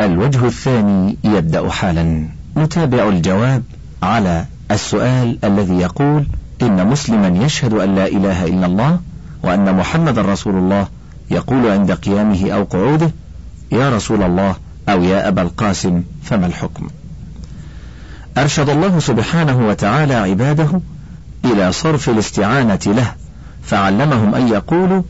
الوجه الثاني يبدأ حالا. نتابع الجواب على السؤال الذي يقول إن مسلما يشهد أن لا إله إلا الله وأن محمد رسول الله يقول عند قيامه أو قعوده يا رسول الله أو يا أبا القاسم فما الحكم؟ أرشد الله سبحانه وتعالى عباده إلى صرف الاستعانة له فعلمهم أن يقولوا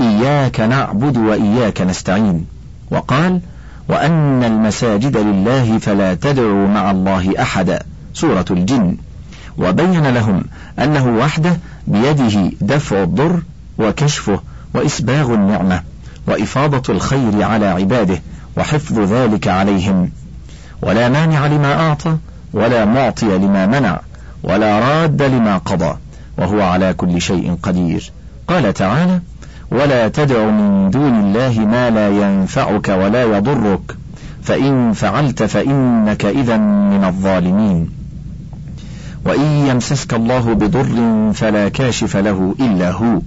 إياك نعبد وإياك نستعين وقال وأن المساجد لله فلا تدعوا مع الله أحدا. سورة الجن. وبين لهم أنه وحده بيده دفع الضر وكشفه وإسباغ النعمة وإفاضة الخير على عباده وحفظ ذلك عليهم. ولا مانع لما أعطى ولا معطي لما منع ولا راد لما قضى وهو على كل شيء قدير. قال تعالى ولا تدع من دون الله ما لا ينفعك ولا يضرك. فإن فعلت فإنك إذا من الظالمين. وإن يمسسك الله بضر فلا كاشف له إلا هو.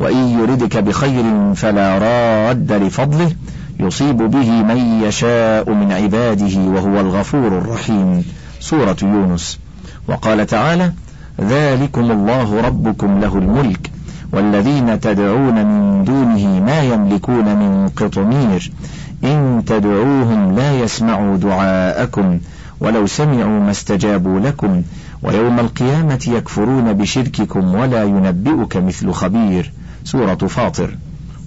وإن يردك بخير فلا راد لفضله. يصيب به من يشاء من عباده وهو الغفور الرحيم. سورة يونس. وقال تعالى ذلكم الله ربكم له الملك. والذين تدعون من دونه ما يملكون من قطمير إن تدعوهم لا يسمعوا دعاءكم ولو سمعوا ما استجابوا لكم ويوم القيامة يكفرون بشرككم ولا ينبئك مثل خبير. سورة فاطر.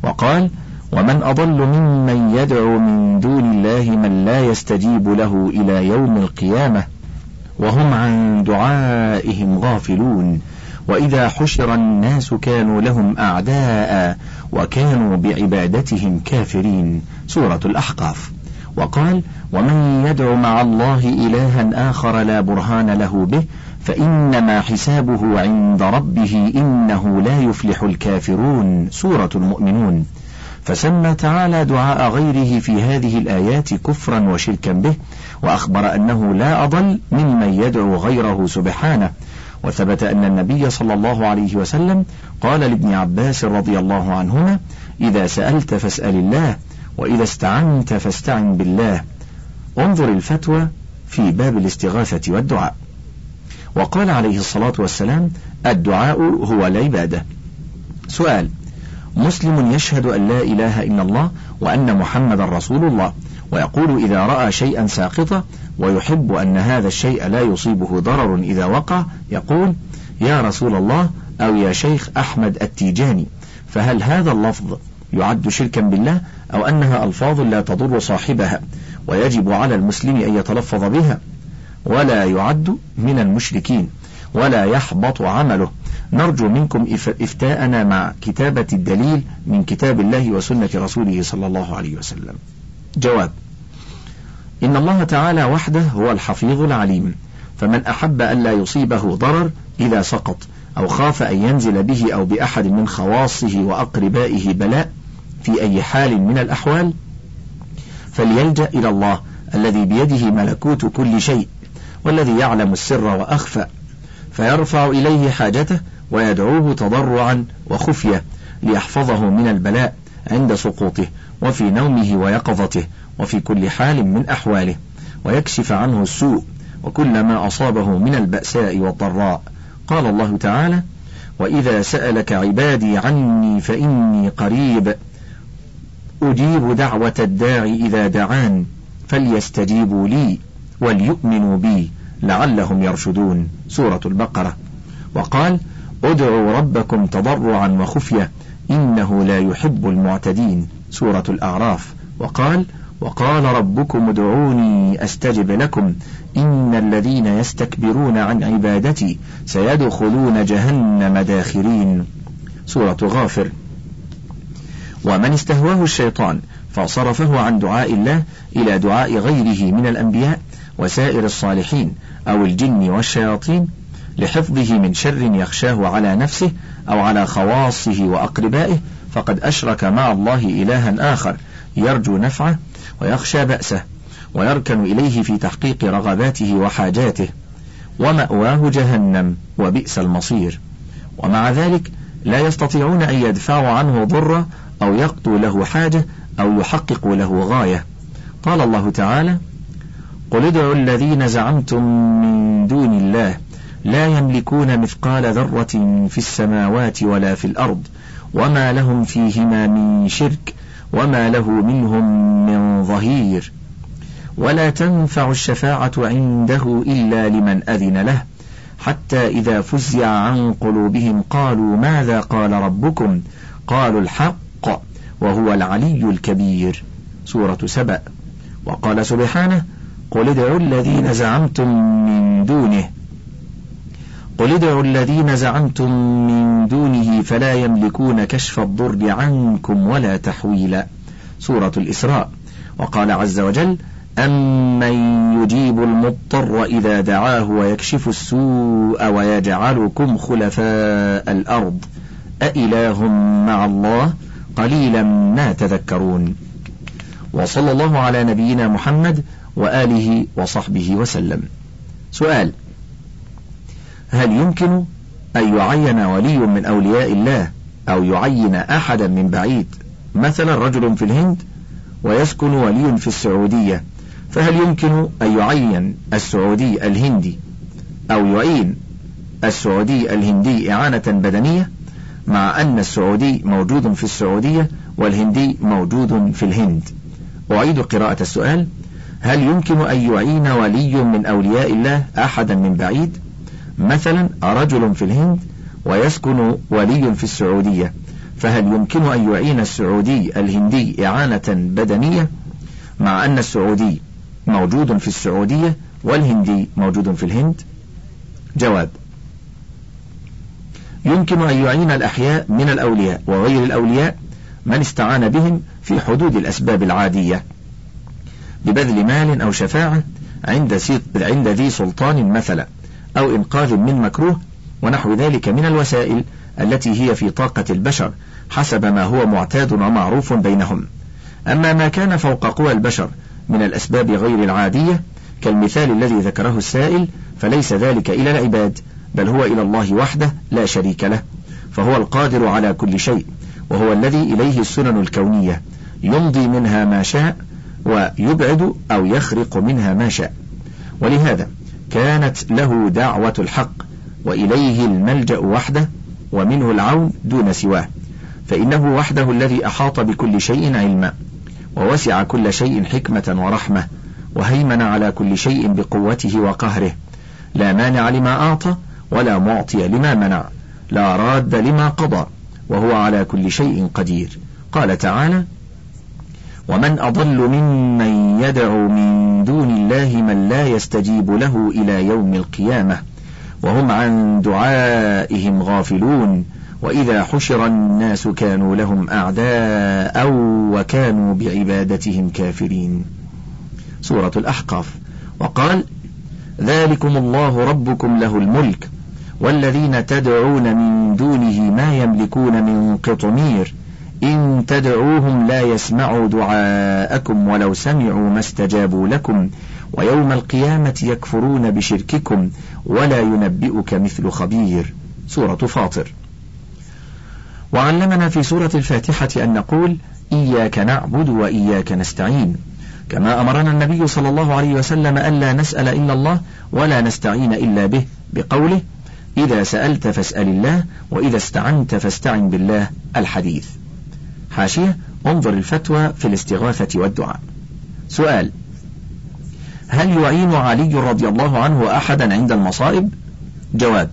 وقال ومن أضل ممن يدعو من دون الله من لا يستجيب له إلى يوم القيامة وهم عن دعائهم غافلون. وإذا حشر الناس كانوا لهم أعداء وكانوا بعبادتهم كافرين. سورة الأحقاف. وقال ومن يدع مع الله إلها آخر لا برهان له به فإنما حسابه عند ربه إنه لا يفلح الكافرون. سورة المؤمنون. فسمى تعالى دعاء غيره في هذه الآيات كفرا وشركا به وأخبر أنه لا أضل ممن يدعو غيره سبحانه. وثبت أن النبي صلى الله عليه وسلم قال لابن عباس رضي الله عنهما إذا سألت فاسأل الله وإذا استعنت فاستعن بالله. انظر الفتوى في باب الاستغاثة والدعاء. وقال عليه الصلاة والسلام الدعاء هو العبادة. سؤال مسلم يشهد أن لا إله إلا الله وأن محمد رسول الله. ويقول إذا رأى شيئا ساقطا ويحب أن هذا الشيء لا يصيبه ضرر إذا وقع يقول يا رسول الله أو يا شيخ أحمد التيجاني فهل هذا اللفظ يعد شركا بالله أو أنها ألفاظ لا تضر صاحبها ويجب على المسلم أن يتلفظ بها؟ ولا يعد من المشركين ولا يحبط عمله. نرجو منكم إفتاءنا مع كتابة الدليل من كتاب الله وسنة رسوله صلى الله عليه وسلم. جواب إن الله تعالى وحده هو الحفيظ العليم. فمن أحب أن لا يصيبه ضرر إذا سقط أو خاف أن ينزل به أو بأحد من خواصه وأقربائه بلاء في أي حال من الأحوال فليلجأ إلى الله الذي بيده ملكوت كل شيء والذي يعلم السر وأخفى فيرفع إليه حاجته ويدعوه تضرعا وخفية ليحفظه من البلاء عند سقوطه وفي نومه ويقظته. وفي كل حال من أحواله ويكشف عنه السوء وكل ما أصابه من البأساء والضراء. قال الله تعالى وإذا سألك عبادي عني فإني قريب. أجيب دعوة الداعي إذا دعان فليستجيبوا لي وليؤمنوا بي لعلهم يرشدون. سورة البقرة. وقال ادعوا ربكم تضرعا وخفية إنه لا يحب المعتدين. سورة الأعراف. وقال وقال ربكم ادعوني أستجب لكم. إن الذين يستكبرون عن عبادتي سيدخلون جهنم داخرين. سورة غافر. ومن استهواه الشيطان فصرفه عن دعاء الله إلى دعاء غيره من الأنبياء وسائر الصالحين أو الجن والشياطين لحفظه من شر يخشاه على نفسه أو على خواصه وأقربائه. فقد أشرك مع الله إلها آخر. يرجو نفعه ويخشى بأسه ويركن إليه في تحقيق رغباته وحاجاته ومأواه جهنم وبئس المصير. ومع ذلك لا يستطيعون أن يدفعوا عنه ضرا أو يقضوا له حاجة أو يحققوا له غاية. قال الله تعالى قل ادعوا الذين زعمتم من دون الله لا يملكون مثقال ذرة في السماوات ولا في الأرض وما لهم فيهما من شرك وما له منهم من ظهير ولا تنفع الشفاعة عنده إلا لمن أذن له حتى إذا فزع عن قلوبهم قالوا ماذا قال ربكم قالوا الحق وهو العلي الكبير سورة سبأ وقال سبحانه قل ادعوا الذين زعمتم من دونه قل ادعوا الذين زعمتم من دونه فلا يملكون كشف الضر عنكم ولا تحويلا. سورة الإسراء. وقال عز وجل أمن يجيب المضطر إذا دعاه ويكشف السوء ويجعلكم خلفاء الأرض. أإله مع الله؟ قليلا ما تذكرون. وصلى الله على نبينا محمد وآله وصحبه وسلم. سؤال هل يمكن أن يعين ولي من أولياء الله أو يعين أحدا من بعيد؟ مثلا رجل في الهند ويسكن ولي في السعودية فهل يمكن أن يعين السعودي الهندي أو يعين السعودي الهندي إعانة بدنية مع أن السعودي موجود في السعودية والهندي موجود في الهند؟ أعيد قراءة السؤال. هل يمكن أن يعين ولي من أولياء الله أحدا من بعيد؟ مثلا رجل في الهند ويسكن ولي في السعودية فهل يمكن أن يعين السعودي الهندي إعانة بدنية؟ مع أن السعودي موجود في السعودية والهندي موجود في الهند؟ جواب يمكن أن يعين الأحياء من الأولياء وغير الأولياء من استعان بهم في حدود الأسباب العادية ببذل مال أو شفاعة عند عند ذي سلطان مثلا. أو إنقاذ من مكروه ونحو ذلك من الوسائل التي هي في طاقة البشر حسب ما هو معتاد ومعروف بينهم. أما ما كان فوق قوى البشر من الأسباب غير العادية كالمثال الذي ذكره السائل فليس ذلك إلى العباد بل هو إلى الله وحده لا شريك له فهو القادر على كل شيء وهو الذي إليه السنن الكونية يمضي منها ما شاء ويبعد أو يخرق منها ما شاء. ولهذا كانت له دعوة الحق وإليه الملجأ وحده ومنه العون دون سواه. فإنه وحده الذي أحاط بكل شيء علما ووسع كل شيء حكمة ورحمة وهيمن على كل شيء بقوته وقهره. لا مانع لما أعطى ولا معطي لما منع لا راد لما قضى وهو على كل شيء قدير. قال تعالى ومن أضل ممن يدعو من دون الله من لا يستجيب له إلى يوم القيامة وهم عن دعائهم غافلون وإذا حشر الناس كانوا لهم أعداء وكانوا بعبادتهم كافرين. سورة الأحقاف. وقال ذلكم الله ربكم له الملك والذين تدعون من دونه ما يملكون من قطمير إن تدعوهم لا يسمعوا دعاءكم ولو سمعوا ما استجابوا لكم ويوم القيامة يكفرون بشرككم ولا ينبئك مثل خبير. سورة فاطر. وعلمنا في سورة الفاتحة أن نقول إياك نعبد وإياك نستعين. كما أمرنا النبي صلى الله عليه وسلم ألا نسأل إلا الله ولا نستعين إلا به بقوله إذا سألت فاسأل الله وإذا استعنت فاستعن بالله الحديث. حاشية انظر الفتوى في الاستغاثة والدعاء. سؤال هل يعين علي رضي الله عنه أحدا عند المصائب؟ جواب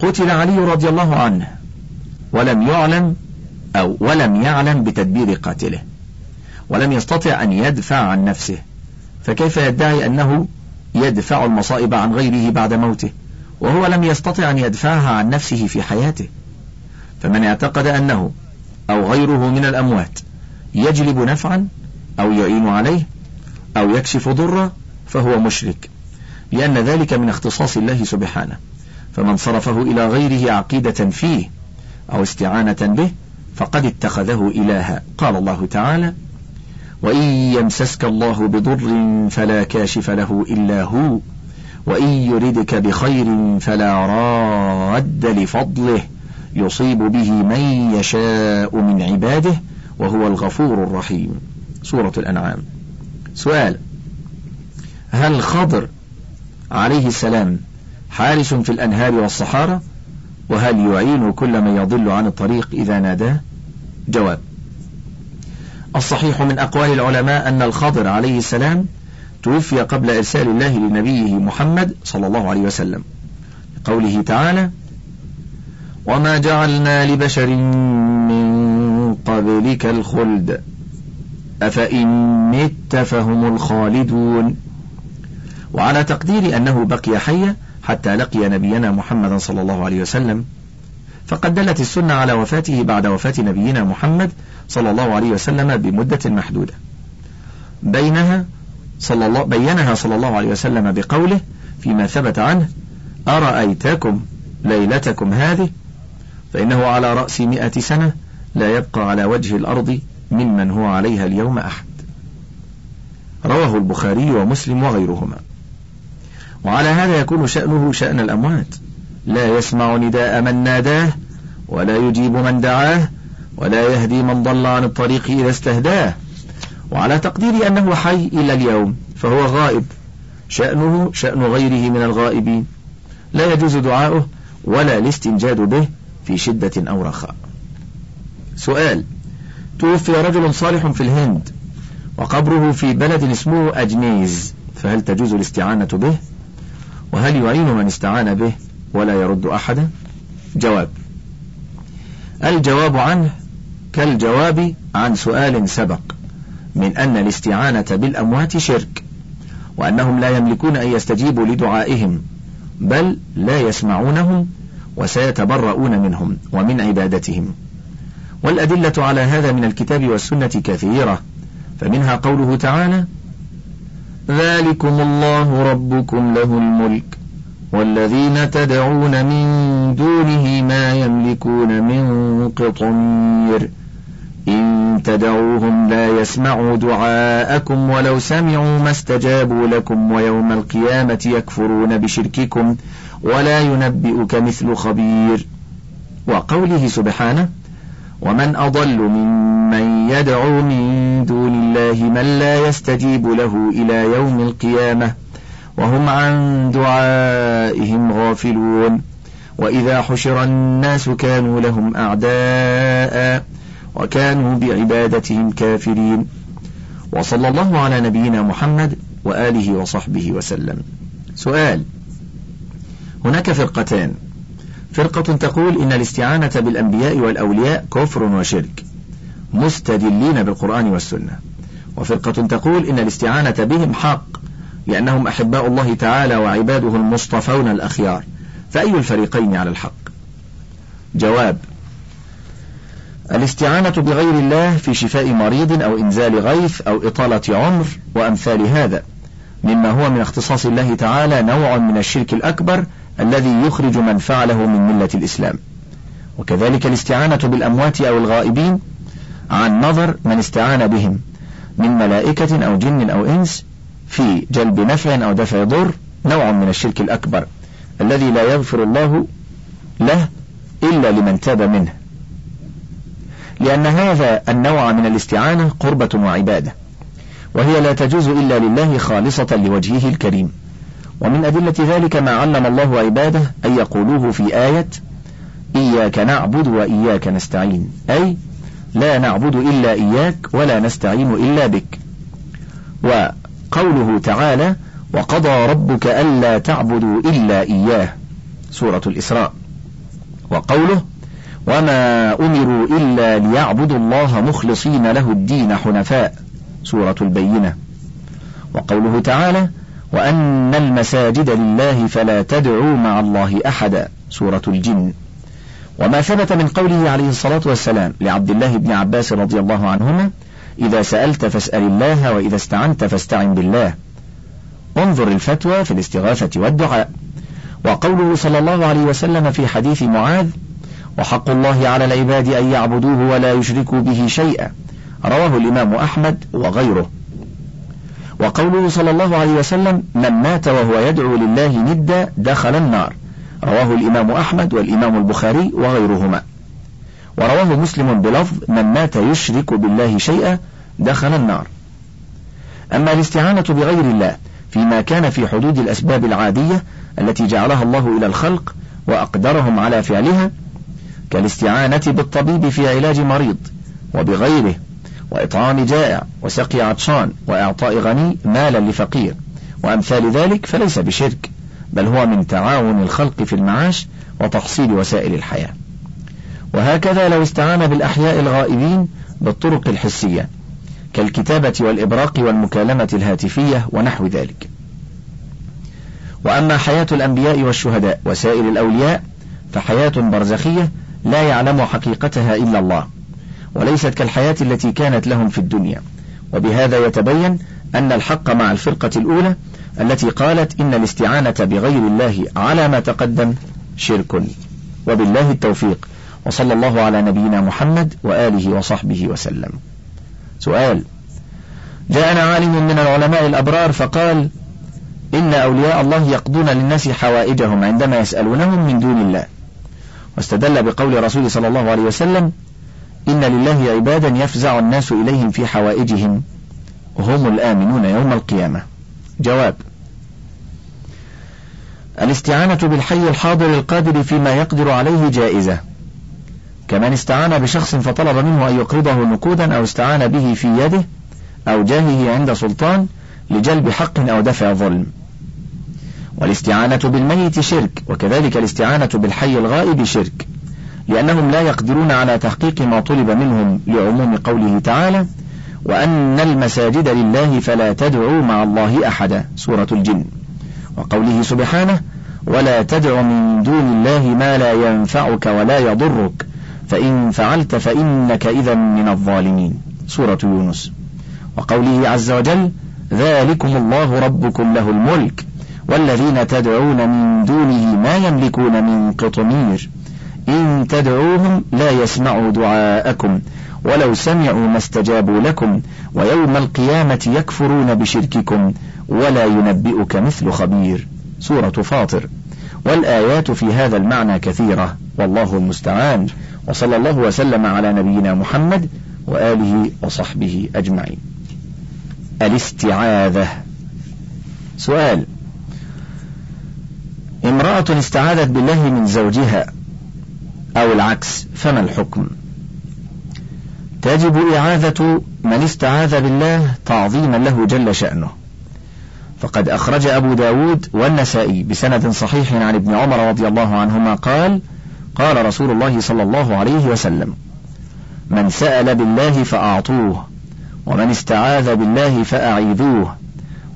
قتل علي رضي الله عنه ولم يعلم أو ولم يعلم بتدبير قاتله ولم يستطع أن يدفع عن نفسه فكيف يدعي أنه يدفع المصائب عن غيره بعد موته وهو لم يستطع أن يدفعها عن نفسه في حياته؟ فمن اعتقد أنه أو غيره من الأموات يجلب نفعا أو يعين عليه أو يكشف ضرا فهو مشرك لأن ذلك من اختصاص الله سبحانه. فمن صرفه إلى غيره عقيدة فيه أو استعانة به فقد اتخذه إلها. قال الله تعالى وإن يمسسك الله بضر فلا كاشف له إلا هو وإن يردك بخير فلا راد لفضله يصيب به من يشاء من عباده وهو الغفور الرحيم. سورة الأنعام. سؤال. هل خضر عليه السلام حارس في الأنهار والصحارى؟ وهل يعين كل من يضل عن الطريق إذا ناداه؟ جواب. الصحيح من أقوال العلماء أن الخضر عليه السلام توفي قبل إرسال الله لنبيه محمد صلى الله عليه وسلم. قوله تعالى وما جعلنا لبشر من قبلك الخلد أفإن مت فهم الخالدون وعلى تقدير أنه بقي حيا حتى لقي نبينا محمد صلى الله عليه وسلم فقد دلت السنة على وفاته بعد وفاة نبينا محمد صلى الله عليه وسلم بمدة محدودة بينها صلى الله بينها صلى الله عليه وسلم بقوله فيما ثبت عنه أرأيتكم ليلتكم هذه فإنه على رأس مئة سنة لا يبقى على وجه الأرض ممن هو عليها اليوم أحد. رواه البخاري ومسلم وغيرهما. وعلى هذا يكون شأنه شأن الأموات. لا يسمع نداء من ناداه ولا يجيب من دعاه ولا يهدي من ضل عن الطريق إذا استهداه. وعلى تقدير أنه حي إلى اليوم فهو غائب. شأنه شأن غيره من الغائبين. لا يجوز دعاؤه ولا الاستنجاد به في شدة أو رخاء. سؤال. توفي رجل صالح في الهند وقبره في بلد اسمه أجنيز فهل تجوز الاستعانة به؟ وهل يعين من استعان به ولا يرد أحدا؟ جواب. الجواب عنه كالجواب عن سؤال سبق من أن الاستعانة بالأموات شرك وأنهم لا يملكون أن يستجيبوا لدعائهم بل لا يسمعونهم وسيتبرؤون منهم ومن عبادتهم. والأدلة على هذا من الكتاب والسنة كثيرة فمنها قوله تعالى ذلكم الله ربكم له الملك والذين تدعون من دونه ما يملكون من قطمير. إن تدعوهم لا يسمعوا دعاءكم ولو سمعوا ما استجابوا لكم ويوم القيامة يكفرون بشرككم ولا ينبئك مثل خبير. وقوله سبحانه ومن أضل ممن يدعو من دون الله من لا يستجيب له إلى يوم القيامة وهم عن دعائهم غافلون. وإذا حشر الناس كانوا لهم أعداء وكانوا بعبادتهم كافرين. وصلى الله على نبينا محمد وآله وصحبه وسلم. سؤال هناك فرقتان. فرقة تقول إن الاستعانة بالأنبياء والأولياء كفر وشرك مستدلين بالقرآن والسنة. وفرقة تقول إن الاستعانة بهم حق لأنهم أحباء الله تعالى وعباده المصطفون الأخيار. فأي الفريقين على الحق؟ جواب الاستعانة بغير الله في شفاء مريض أو إنزال غيث أو إطالة عمر وأمثال هذا مما هو من اختصاص الله تعالى نوع من الشرك الأكبر الذي يخرج من فعله من ملة الإسلام. وكذلك الاستعانة بالأموات أو الغائبين عن نظر من استعان بهم من ملائكة أو جن أو إنس في جلب نفع أو دفع ضر نوع من الشرك الأكبر الذي لا يغفر الله له إلا لمن تاب منه. لأن هذا النوع من الاستعانة قربة وعبادة وهي لا تجوز إلا لله خالصة لوجهه الكريم. ومن أدلة ذلك ما علم الله عباده أن يقولوه في آية إياك نعبد وإياك نستعين أي لا نعبد إلا إياك ولا نستعين إلا بك. وقوله تعالى وقضى ربك ألا تعبدوا إلا إياه سورة الإسراء. وقوله وما أمروا إلا ليعبدوا الله مخلصين له الدين حنفاء. سورة البينة. وقوله تعالى وأن المساجد لله فلا تدعوا مع الله أحدا. سورة الجن. وما ثبت من قوله عليه الصلاة والسلام لعبد الله بن عباس رضي الله عنهما إذا سألت فاسأل الله وإذا استعنت فاستعن بالله. انظر الفتوى في الاستغاثة والدعاء. وقوله صلى الله عليه وسلم في حديث معاذ وحق الله على العباد أن يعبدوه ولا يشركوا به شيئا. رواه الإمام أحمد وغيره. وقوله صلى الله عليه وسلم من مات وهو يدعو لله ندا دخل النار. رواه الإمام أحمد والإمام البخاري وغيرهما. ورواه مسلم بلفظ من مات يشرك بالله شيئا دخل النار. أما الاستعانة بغير الله فيما كان في حدود الأسباب العادية التي جعلها الله إلى الخلق وأقدرهم على فعلها كالاستعانة بالطبيب في علاج مريض وبغيره وإطعام جائع وسقي عطشان وإعطاء غني مالا لفقير. وأمثال ذلك فليس بشرك بل هو من تعاون الخلق في المعاش وتحصيل وسائل الحياة. وهكذا لو استعان بالأحياء الغائبين بالطرق الحسية كالكتابة والإبراق والمكالمة الهاتفية ونحو ذلك. وأما حياة الأنبياء والشهداء وسائر الأولياء فحياة برزخية لا يعلم حقيقتها إلا الله وليست كالحياة التي كانت لهم في الدنيا. وبهذا يتبين أن الحق مع الفرقة الأولى التي قالت إن الاستعانة بغير الله على ما تقدم شرك. وبالله التوفيق. وصلى الله على نبينا محمد وآله وصحبه وسلم. سؤال جاءنا عالم من العلماء الأبرار فقال إن أولياء الله يقضون للناس حوائجهم عندما يسألونهم من دون الله. واستدل بقول رسول صلى الله عليه وسلم إن لله عبادا يفزع الناس إليهم في حوائجهم هم الآمنون يوم القيامة. جواب الاستعانة بالحي الحاضر القادر فيما يقدر عليه جائزة كمن استعان بشخص فطلب منه أن يقرضه نقودا أو استعان به في يده أو جاهه عند سلطان لجلب حق أو دفع ظلم. والاستعانة بالميت شرك وكذلك الاستعانة بالحي الغائب شرك. لأنهم لا يقدرون على تحقيق ما طلب منهم لعموم قوله تعالى وأن المساجد لله فلا تدعوا مع الله أحدا سورة الجن. وقوله سبحانه ولا تدع من دون الله ما لا ينفعك ولا يضرك فإن فعلت فإنك إذا من الظالمين. سورة يونس. وقوله عز وجل ذلكم الله ربكم له الملك. والذين تدعون من دونه ما يملكون من قطمير. إن تدعوهم لا يسمعوا دعاءكم ولو سمعوا ما استجابوا لكم ويوم القيامة يكفرون بشرككم ولا ينبئك مثل خبير. سورة فاطر. والآيات في هذا المعنى كثيرة والله المستعان. وصلى الله وسلم على نبينا محمد وآله وصحبه أجمعين. الاستعاذة. سؤال امرأة استعاذت بالله من زوجها أو العكس فما الحكم؟ تجب إعاذة من استعاذ بالله تعظيما له جل شأنه. فقد أخرج أبو داود والنسائي بسند صحيح عن ابن عمر رضي الله عنهما قال قال رسول الله صلى الله عليه وسلم من سأل بالله فأعطوه ومن استعاذ بالله فأعيذوه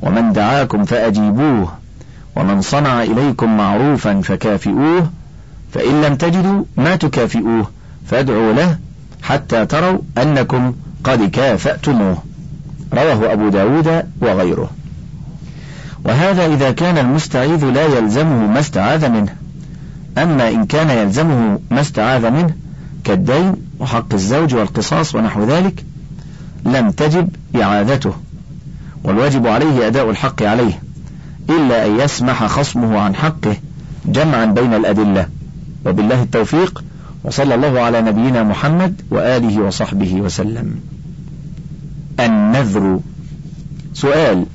ومن دعاكم فأجيبوه ومن صنع إليكم معروفا فكافئوه فإن لم تجدوا ما تكافئوه فادعوا له حتى تروا أنكم قد كافأتموه. رواه أبو داود وغيره. وهذا إذا كان المستعيذ لا يلزمه ما استعاذ منه. أما إن كان يلزمه ما استعاذ منه كالدين وحق الزوج والقصاص ونحو ذلك لم تجب إعادته والواجب عليه أداء الحق عليه. إلا أن يسمح خصمه عن حقه جمعا بين الأدلة. وبالله التوفيق وصلى الله على نبينا محمد وآله وصحبه وسلم. النذر. سؤال.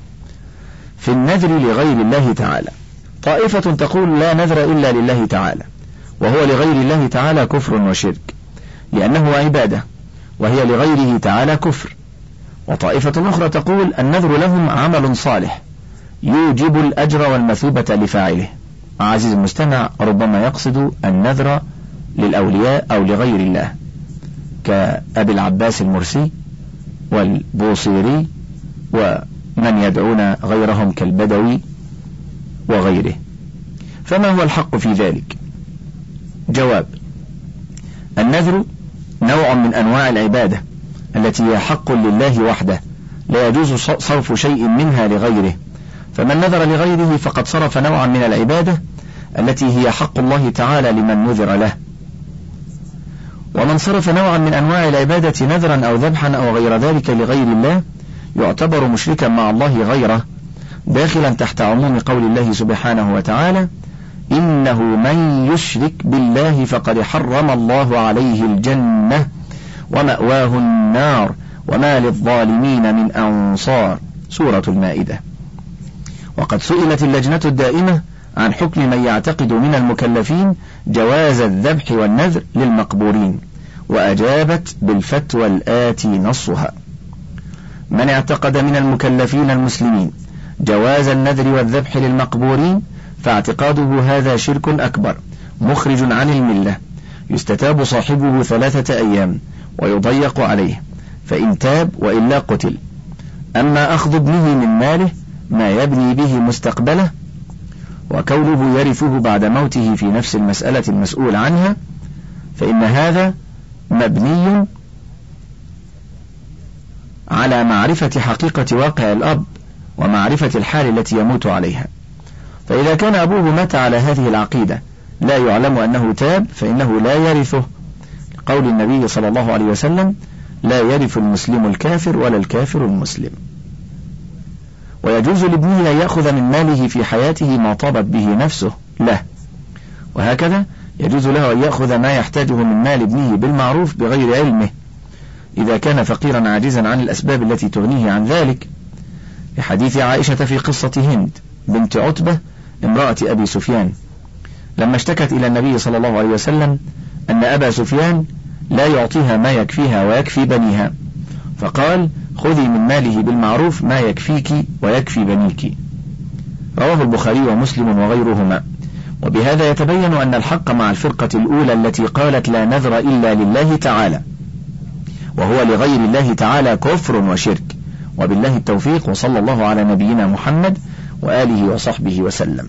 في النذر لغير الله تعالى طائفة تقول لا نذر إلا لله تعالى وهو لغير الله تعالى كفر وشرك لأنه عبادة وهي لغيره تعالى كفر. وطائفة أخرى تقول النذر لهم عمل صالح يوجب الأجر والمثوبة لفاعله. عزيز المستمع ربما يقصد النذر للأولياء أو لغير الله كأبي العباس المرسي والبوصيري ومن يدعون غيرهم كالبدوي وغيره. فما هو الحق في ذلك؟ جواب النذر نوع من أنواع العبادة التي هي حق لله وحده لا يجوز صرف شيء منها لغيره. فمن نذر لغيره فقد صرف نوعا من العبادة التي هي حق الله تعالى لمن نذر له. ومن صرف نوعا من أنواع العبادة نذرا أو ذبحا أو غير ذلك لغير الله يعتبر مشركا مع الله غيره داخلا تحت عموم قول الله سبحانه وتعالى إنه من يشرك بالله فقد حرم الله عليه الجنة ومأواه النار وما للظالمين من أنصار. سورة المائدة. وقد سئلت اللجنة الدائمة عن حكم من يعتقد من المكلفين جواز الذبح والنذر للمقبورين وأجابت بالفتوى الآتي نصها. من اعتقد من المكلفين المسلمين جواز النذر والذبح للمقبورين فاعتقاده هذا شرك أكبر مخرج عن الملة يستتاب صاحبه ثلاثة أيام ويضيق عليه فإن تاب وإلا قتل. أما أخذ ابنه من ماله ما يبني به مستقبله وكونه يرثه بعد موته في نفس المسألة المسؤول عنها فإن هذا مبني على معرفة حقيقة واقع الأب ومعرفة الحال التي يموت عليها. فإذا كان أبوه مات على هذه العقيدة لا يعلم أنه تاب فإنه لا يرثه. قول النبي صلى الله عليه وسلم لا يرث المسلم الكافر ولا الكافر المسلم. ويجوز لابنه أن يأخذ من ماله في حياته ما طابت به نفسه له. وهكذا يجوز له أن يأخذ ما يحتاجه من مال ابنه بالمعروف بغير علمه. إذا كان فقيرا عاجزا عن الأسباب التي تغنيه عن ذلك لحديث عائشة في قصة هند بنت عتبة امرأة أبي سفيان. لما اشتكت إلى النبي صلى الله عليه وسلم أن أبا سفيان لا يعطيها ما يكفيها ويكفي بنيها فقال خذي من ماله بالمعروف ما يكفيك ويكفي بنيك. رواه البخاري ومسلم وغيرهما. وبهذا يتبين أن الحق مع الفرقة الأولى التي قالت لا نذر إلا لله تعالى. وهو لغير الله تعالى كفر وشرك. وبالله التوفيق وصلى الله على نبينا محمد وآله وصحبه وسلم.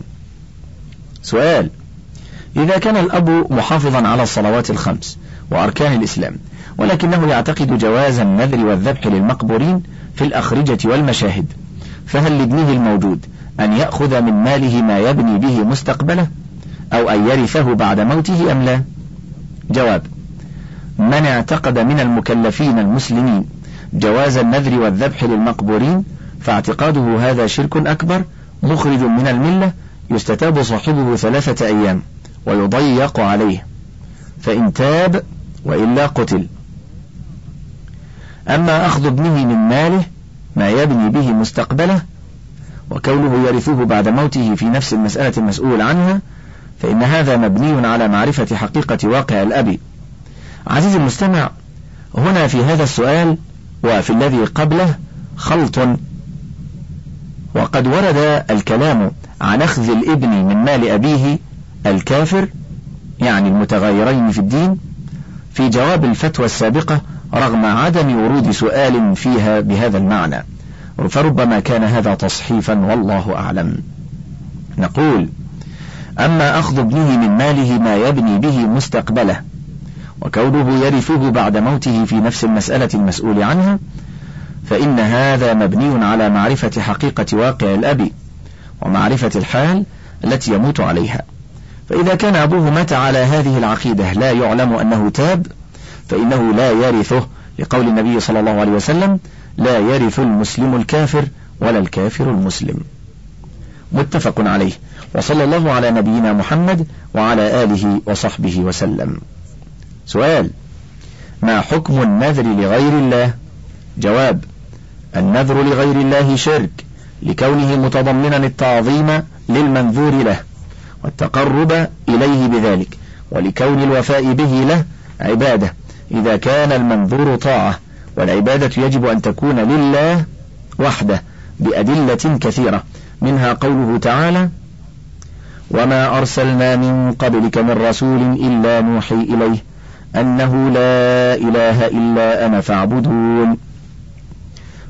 سؤال إذا كان الأب محافظا على الصلوات الخمس وأركان الإسلام ولكنه يعتقد جواز النذر والذبح للمقبورين في الأخرجة والمشاهد فهل لابنه الموجود أن يأخذ من ماله ما يبني به مستقبله أو أن يرثه بعد موته أم لا؟ جواب من اعتقد من المكلفين المسلمين جواز النذر والذبح للمقبورين فاعتقاده هذا شرك أكبر مخرج من الملة يستتاب صاحبه ثلاثة أيام. ويضيق عليه فإن تاب وإلا قتل. أما أخذ ابنه من ماله ما يبني به مستقبله وكونه يرثه بعد موته في نفس المسألة المسؤول عنها فإن هذا مبني على معرفة حقيقة واقع الأب. عزيزي المستمع هنا في هذا السؤال وفي الذي قبله خلط. وقد ورد الكلام عن أخذ الابن من مال أبيه الكافر يعني المتغيرين في الدين في جواب الفتوى السابقة رغم عدم ورود سؤال فيها بهذا المعنى. فربما كان هذا تصحيفا والله أعلم. نقول أما أخذ ابنه من ماله ما يبني به مستقبله وكونه يرثه بعد موته في نفس المسألة المسؤول عنها فإن هذا مبني على معرفة حقيقة واقع الأب ومعرفة الحال التي يموت عليها. فإذا كان أبوه مات على هذه العقيدة لا يعلم أنه تاب فإنه لا يرثه لقول النبي صلى الله عليه وسلم لا يرث المسلم الكافر ولا الكافر المسلم. متفق عليه. وصلى الله على نبينا محمد وعلى آله وصحبه وسلم. سؤال ما حكم النذر لغير الله؟ جواب النذر لغير الله شرك لكونه متضمنا التعظيم للمنذور له. والتقرب إليه بذلك ولكون الوفاء به له عبادة إذا كان المنذور طاعة والعبادة يجب أن تكون لله وحده بأدلة كثيرة منها قوله تعالى وما أرسلنا من قبلك من رسول إلا نوحي إليه أنه لا إله إلا أنا فاعبدون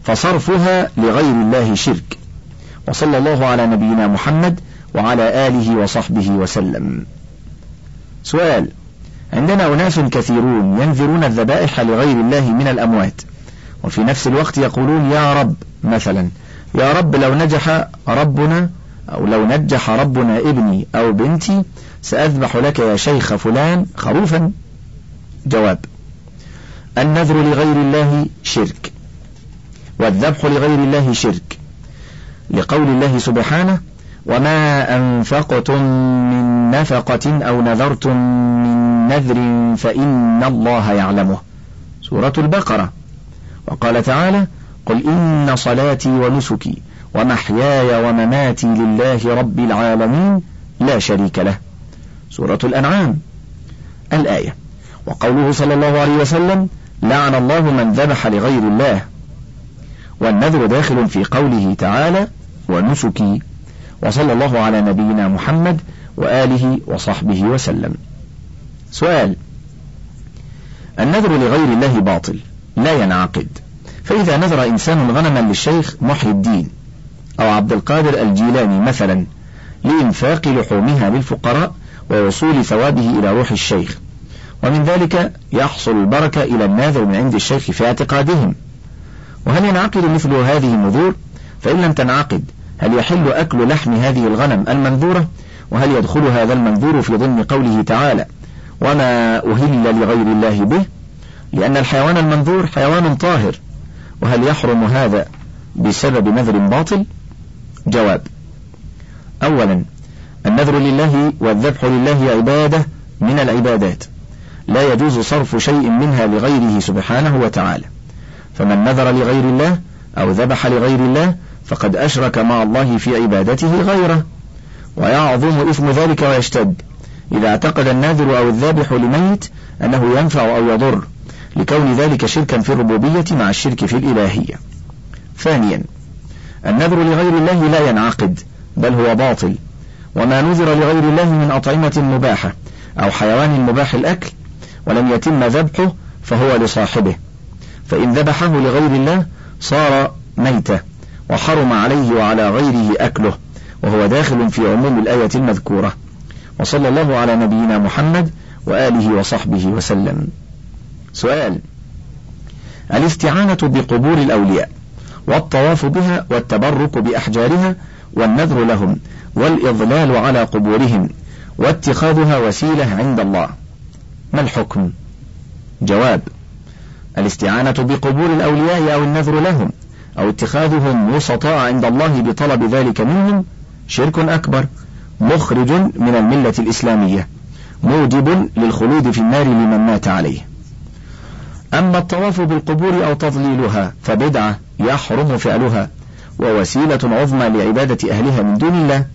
فصرفها لغير الله شرك. وصلى الله على نبينا محمد وعلى آله وصحبه وسلم. سؤال عندنا أناس كثيرون ينذرون الذبائح لغير الله من الأموات وفي نفس الوقت يقولون يا رب مثلا يا رب لو نجح ربنا أو لو نجح ربنا ابني أو بنتي سأذبح لك يا شيخ فلان خروفا. جواب النذر لغير الله شرك والذبح لغير الله شرك لقول الله سبحانه وما أنفقتم من نفقة أو نذرتم من نذر فإن الله يعلمه. سورة البقرة. وقال تعالى قل إن صلاتي ونسكي ومحياي ومماتي لله رب العالمين لا شريك له. سورة الأنعام. الآية. وقوله صلى الله عليه وسلم لعن الله من ذبح لغير الله. والنذر داخل في قوله تعالى ونسكي وصلى الله على نبينا محمد وآله وصحبه وسلم. سؤال النذر لغير الله باطل لا ينعقد. فإذا نذر إنسان غنما للشيخ محي الدين أو عبد القادر الجيلاني مثلا لإنفاق لحومها للفقراء ووصول ثوابه إلى روح الشيخ ومن ذلك يحصل البركة إلى الناذر من عند الشيخ في اعتقادهم. وهل ينعقد مثل هذه النذور؟ فإن لم تنعقد هل يحل أكل لحم هذه الغنم المنذورة وهل يدخل هذا المنذور في ضمن قوله تعالى وما أهل لغير الله به؟ لأن الحيوان المنذور حيوان طاهر. وهل يحرم هذا بسبب نذر باطل؟ جواب أولا النذر لله والذبح لله عبادة من العبادات. لا يجوز صرف شيء منها لغيره سبحانه وتعالى. فمن نذر لغير الله أو ذبح لغير الله فقد أشرك مع الله في عبادته غيره ويعظم إثم ذلك ويشتد. إذا اعتقد الناذر أو الذابح لميت أنه ينفع أو يضر لكون ذلك شركا في الربوبية مع الشرك في الإلهية. ثانيا النذر لغير الله لا ينعقد بل هو باطل. وما نذر لغير الله من أطعمة مباحة أو حيوان مباح الأكل ولم يتم ذبحه فهو لصاحبه. فإن ذبحه لغير الله صار ميتة وحرم عليه وعلى غيره أكله وهو داخل في عموم الآية المذكورة. وصلى الله على نبينا محمد وآله وصحبه وسلم. سؤال الاستعانة بقبور الأولياء والطواف بها والتبرك بأحجارها والنذر لهم والإضلال على قبورهم واتخاذها وسيلة عند الله. ما الحكم؟ جواب الاستعانة بقبور الأولياء أو النذر لهم. أو اتخاذهم وسطاء عند الله بطلب ذلك منهم شرك أكبر مخرج من الملة الإسلامية موجب للخلود في النار لمن مات عليه. أما الطواف بالقبور أو تضليلها فبدعة يحرم فعلها ووسيلة عظمى لعبادة أهلها من دون الله.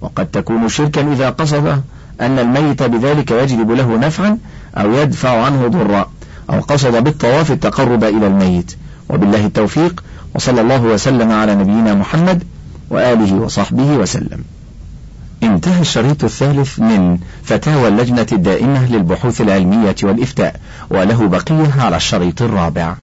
وقد تكون شركا إذا قصد أن الميت بذلك يجلب له نفعا أو يدفع عنه ضرا أو قصد بالطواف التقرب إلى الميت. وبالله التوفيق وصلى الله وسلم على نبينا محمد وآله وصحبه وسلم. انتهى الشريط الثالث من فتاوى اللجنة الدائمة للبحوث العلمية والإفتاء وله بقية على الشريط الرابع.